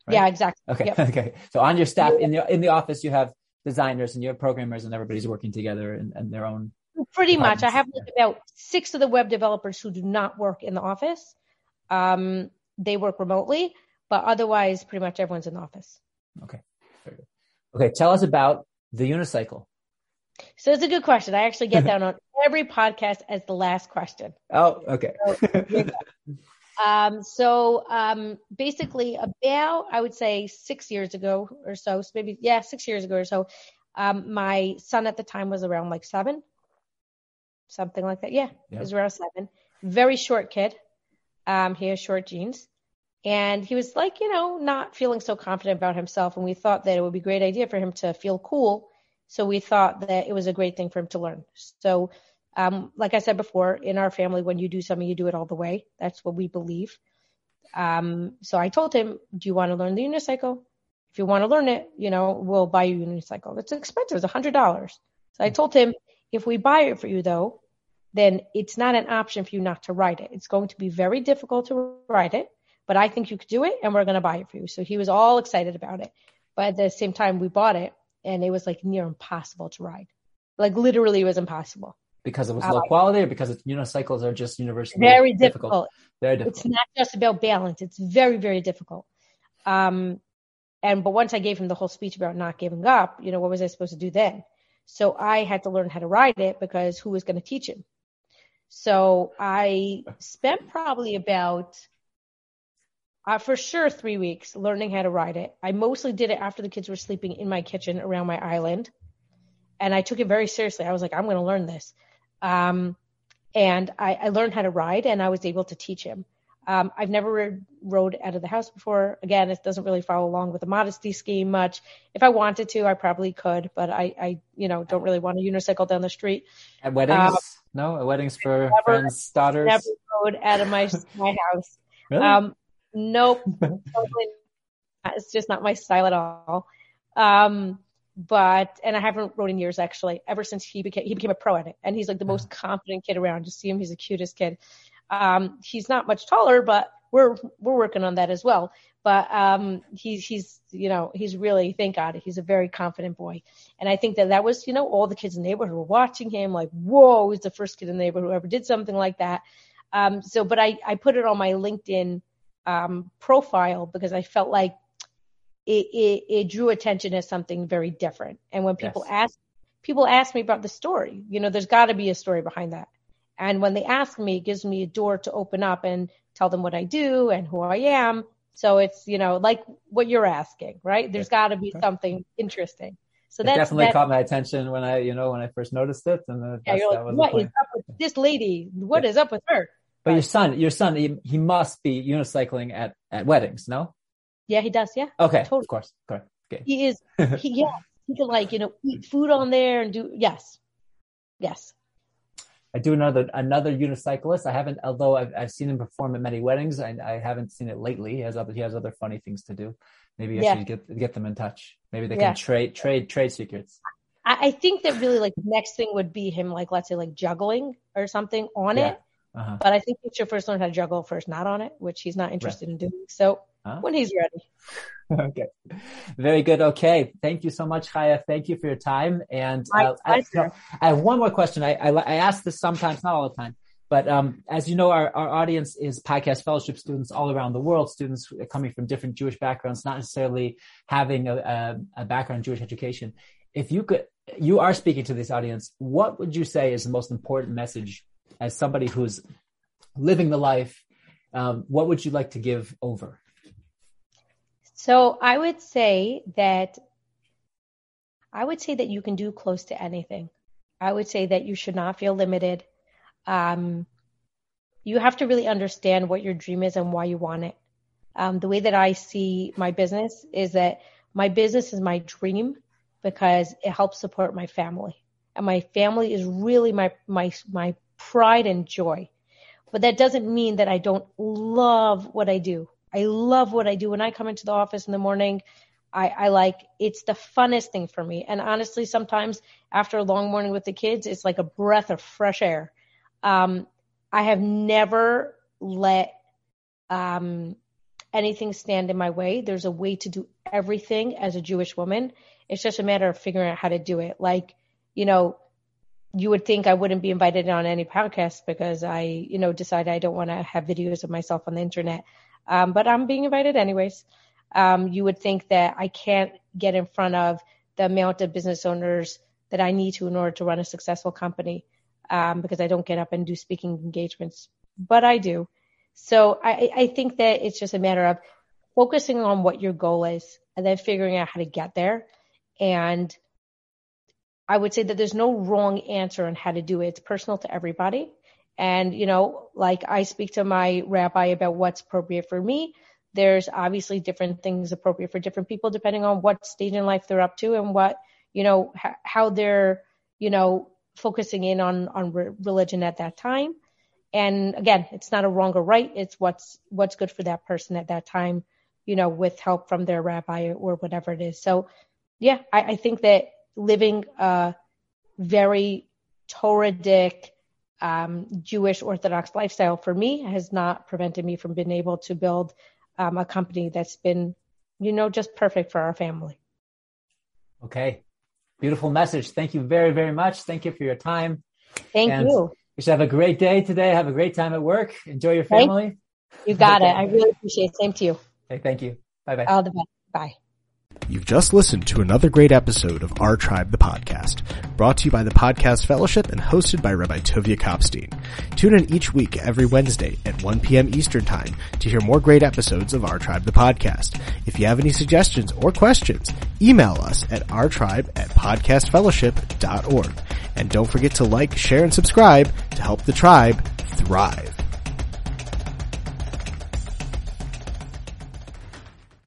Right? Yeah, exactly. Okay. Yep. [LAUGHS] Okay. So on your staff in the in the office you have designers and you have programmers and everybody's working together in, in their own pretty much. I have like about six of the web developers who do not work in the office. Um, they work remotely, but otherwise, pretty much everyone's in the office. Okay. Okay. Tell us about the unicycle. So it's a good question. I actually get that on every podcast as the last question. Oh, okay. so, um, so um, basically, about I would say six years ago or so, so maybe yeah, six years ago or so, um, my son at the time was around like seven, something like that. Yeah, he was around seven. Very short kid. Um, he has short jeans. And he was like, you know, not feeling so confident about himself. And we thought that it would be a great idea for him to feel cool. So we thought that it was a great thing for him to learn. So, um, like I said before, in our family, when you do something, you do it all the way. That's what we believe. Um, so I told him, do you want to learn the unicycle? If you want to learn it, you know, we'll buy you a unicycle. It's expensive. It's a hundred dollars. So I told him, if we buy it for you though, then it's not an option for you not to ride it. It's going to be very difficult to ride it, but I think you could do it and we're going to buy it for you. So he was all excited about it. But at the same time, we bought it and it was like near impossible to ride. Like literally it was impossible. Because it was low quality or because it's, unicycles are just universally very difficult. difficult. Very difficult. It's not just about balance. It's very, very difficult. Um, and but once I gave him the whole speech about not giving up, you know, what was I supposed to do then? So I had to learn how to ride it because who was going to teach him? So I spent probably about uh, for sure three weeks learning how to ride it. I mostly did it after the kids were sleeping in my kitchen around my island. And I took it very seriously. I was like, I'm going to learn this. Um, and I, I learned how to ride and I was able to teach him. Um, I've never rode out of the house before. Again, it doesn't really follow along with the modesty scheme much. If I wanted to, I probably could, but I, I you know, don't really want to unicycle down the street. At weddings? Um, no, at weddings for never, friends' daughters? Never rode out of my, my house. Really? Um, nope. [LAUGHS] it's just not my style at all. Um, but and I haven't rode in years actually. Ever since he became he became a pro at it, and he's like the most confident kid around. Just see him; he's the cutest kid. Um, he's not much taller, but we're we're working on that as well. But um, he's he's you know he's really thank God he's a very confident boy, and I think that that was you know all the kids in the neighborhood were watching him like whoa he's the first kid in the neighborhood who ever did something like that. Um, so but I I put it on my LinkedIn um, profile because I felt like it, it, it drew attention as something very different. And when people yes. ask people ask me about the story, you know, there's got to be a story behind that. And when they ask me, it gives me a door to open up and tell them what I do and who I am. So it's, you know, like what you're asking, right? There's got to be something interesting. So that definitely caught my attention when I, you know, when I first noticed it. And yeah, you're like, what is up with this lady? What yeah. is up with her? But your son, your son, he, he must be unicycling at, at weddings, no? Yeah, he does. Yeah. Okay. Totally. Of course. Correct. Okay. He is. He, yeah. [LAUGHS] He can like, you know, eat food on there and do, yes. Yes. I do another another unicyclist. I haven't, although I've, I've seen him perform at many weddings. I, I haven't seen it lately. He has other he has other funny things to do. Maybe I yeah. should get get them in touch. Maybe they yeah. can trade trade trade secrets. I, I think that really like the next thing would be him like let's say like juggling or something on yeah. it. Uh-huh. But I think he should first learn how to juggle first, not on it, which he's not interested right. in doing. So huh? when he's ready. [LAUGHS] okay. Very good. Okay. Thank you so much, Chaya. Thank you for your time. And uh, I, I, have one more question. I, I, I, ask this sometimes, not all the time, but um, as you know, our, our audience is podcast fellowship students all around the world, students coming from different Jewish backgrounds, not necessarily having a, a, a background in Jewish education. If you could, you are speaking to this audience, what would you say is the most important message as somebody who's living the life? Um, what would you like to give over? So I would say that I would say that you can do close to anything. I would say that you should not feel limited. Um, you have to really understand what your dream is and why you want it. Um, the way that I see my business is that my business is my dream because it helps support my family, and my family is really my my my pride and joy. But that doesn't mean that I don't love what I do. I love what I do. When I come into the office in the morning, I, I like it's the funnest thing for me. And honestly, sometimes after a long morning with the kids, it's like a breath of fresh air. Um, I have never let um, anything stand in my way. There's a way to do everything as a Jewish woman. It's just a matter of figuring out how to do it. Like, you know, you would think I wouldn't be invited on any podcast because I, you know, decided I don't want to have videos of myself on the internet. Um, but I'm being invited anyways. Um, you would think that I can't get in front of the amount of business owners that I need to in order to run a successful company um, because I don't get up and do speaking engagements, but I do. So I, I think that it's just a matter of focusing on what your goal is and then figuring out how to get there. And I would say that there's no wrong answer on how to do it. It's personal to everybody. And, you know, like I speak to my rabbi about what's appropriate for me. There's obviously different things appropriate for different people depending on what stage in life they're up to and what, you know, how they're, you know, focusing in on, on re- religion at that time. And again, it's not a wrong or right. It's what's, what's good for that person at that time, you know, with help from their rabbi or whatever it is. So yeah, I, I think that living a very Torahic, um, Jewish Orthodox lifestyle for me has not prevented me from being able to build um, a company that's been, you know, just perfect for our family. Okay. Beautiful message. Thank you very, very much. Thank you for your time. Thank and you. You should have a great day today. Have a great time at work. Enjoy your family. You got okay. it. I really appreciate it. Same to you. Okay, thank you. Bye bye. All the best. Bye. You've just listened to another great episode of OurTribe the Podcast, brought to you by the Podcast Fellowship and hosted by Rabbi Tovia Kopstein. Tune in each week every Wednesday at 1 p.m. Eastern Time to hear more great episodes of OurTribe the Podcast. If you have any suggestions or questions, email us at ourtribe at podcastfellowship.org. And don't forget to like, share, and subscribe to help the tribe thrive.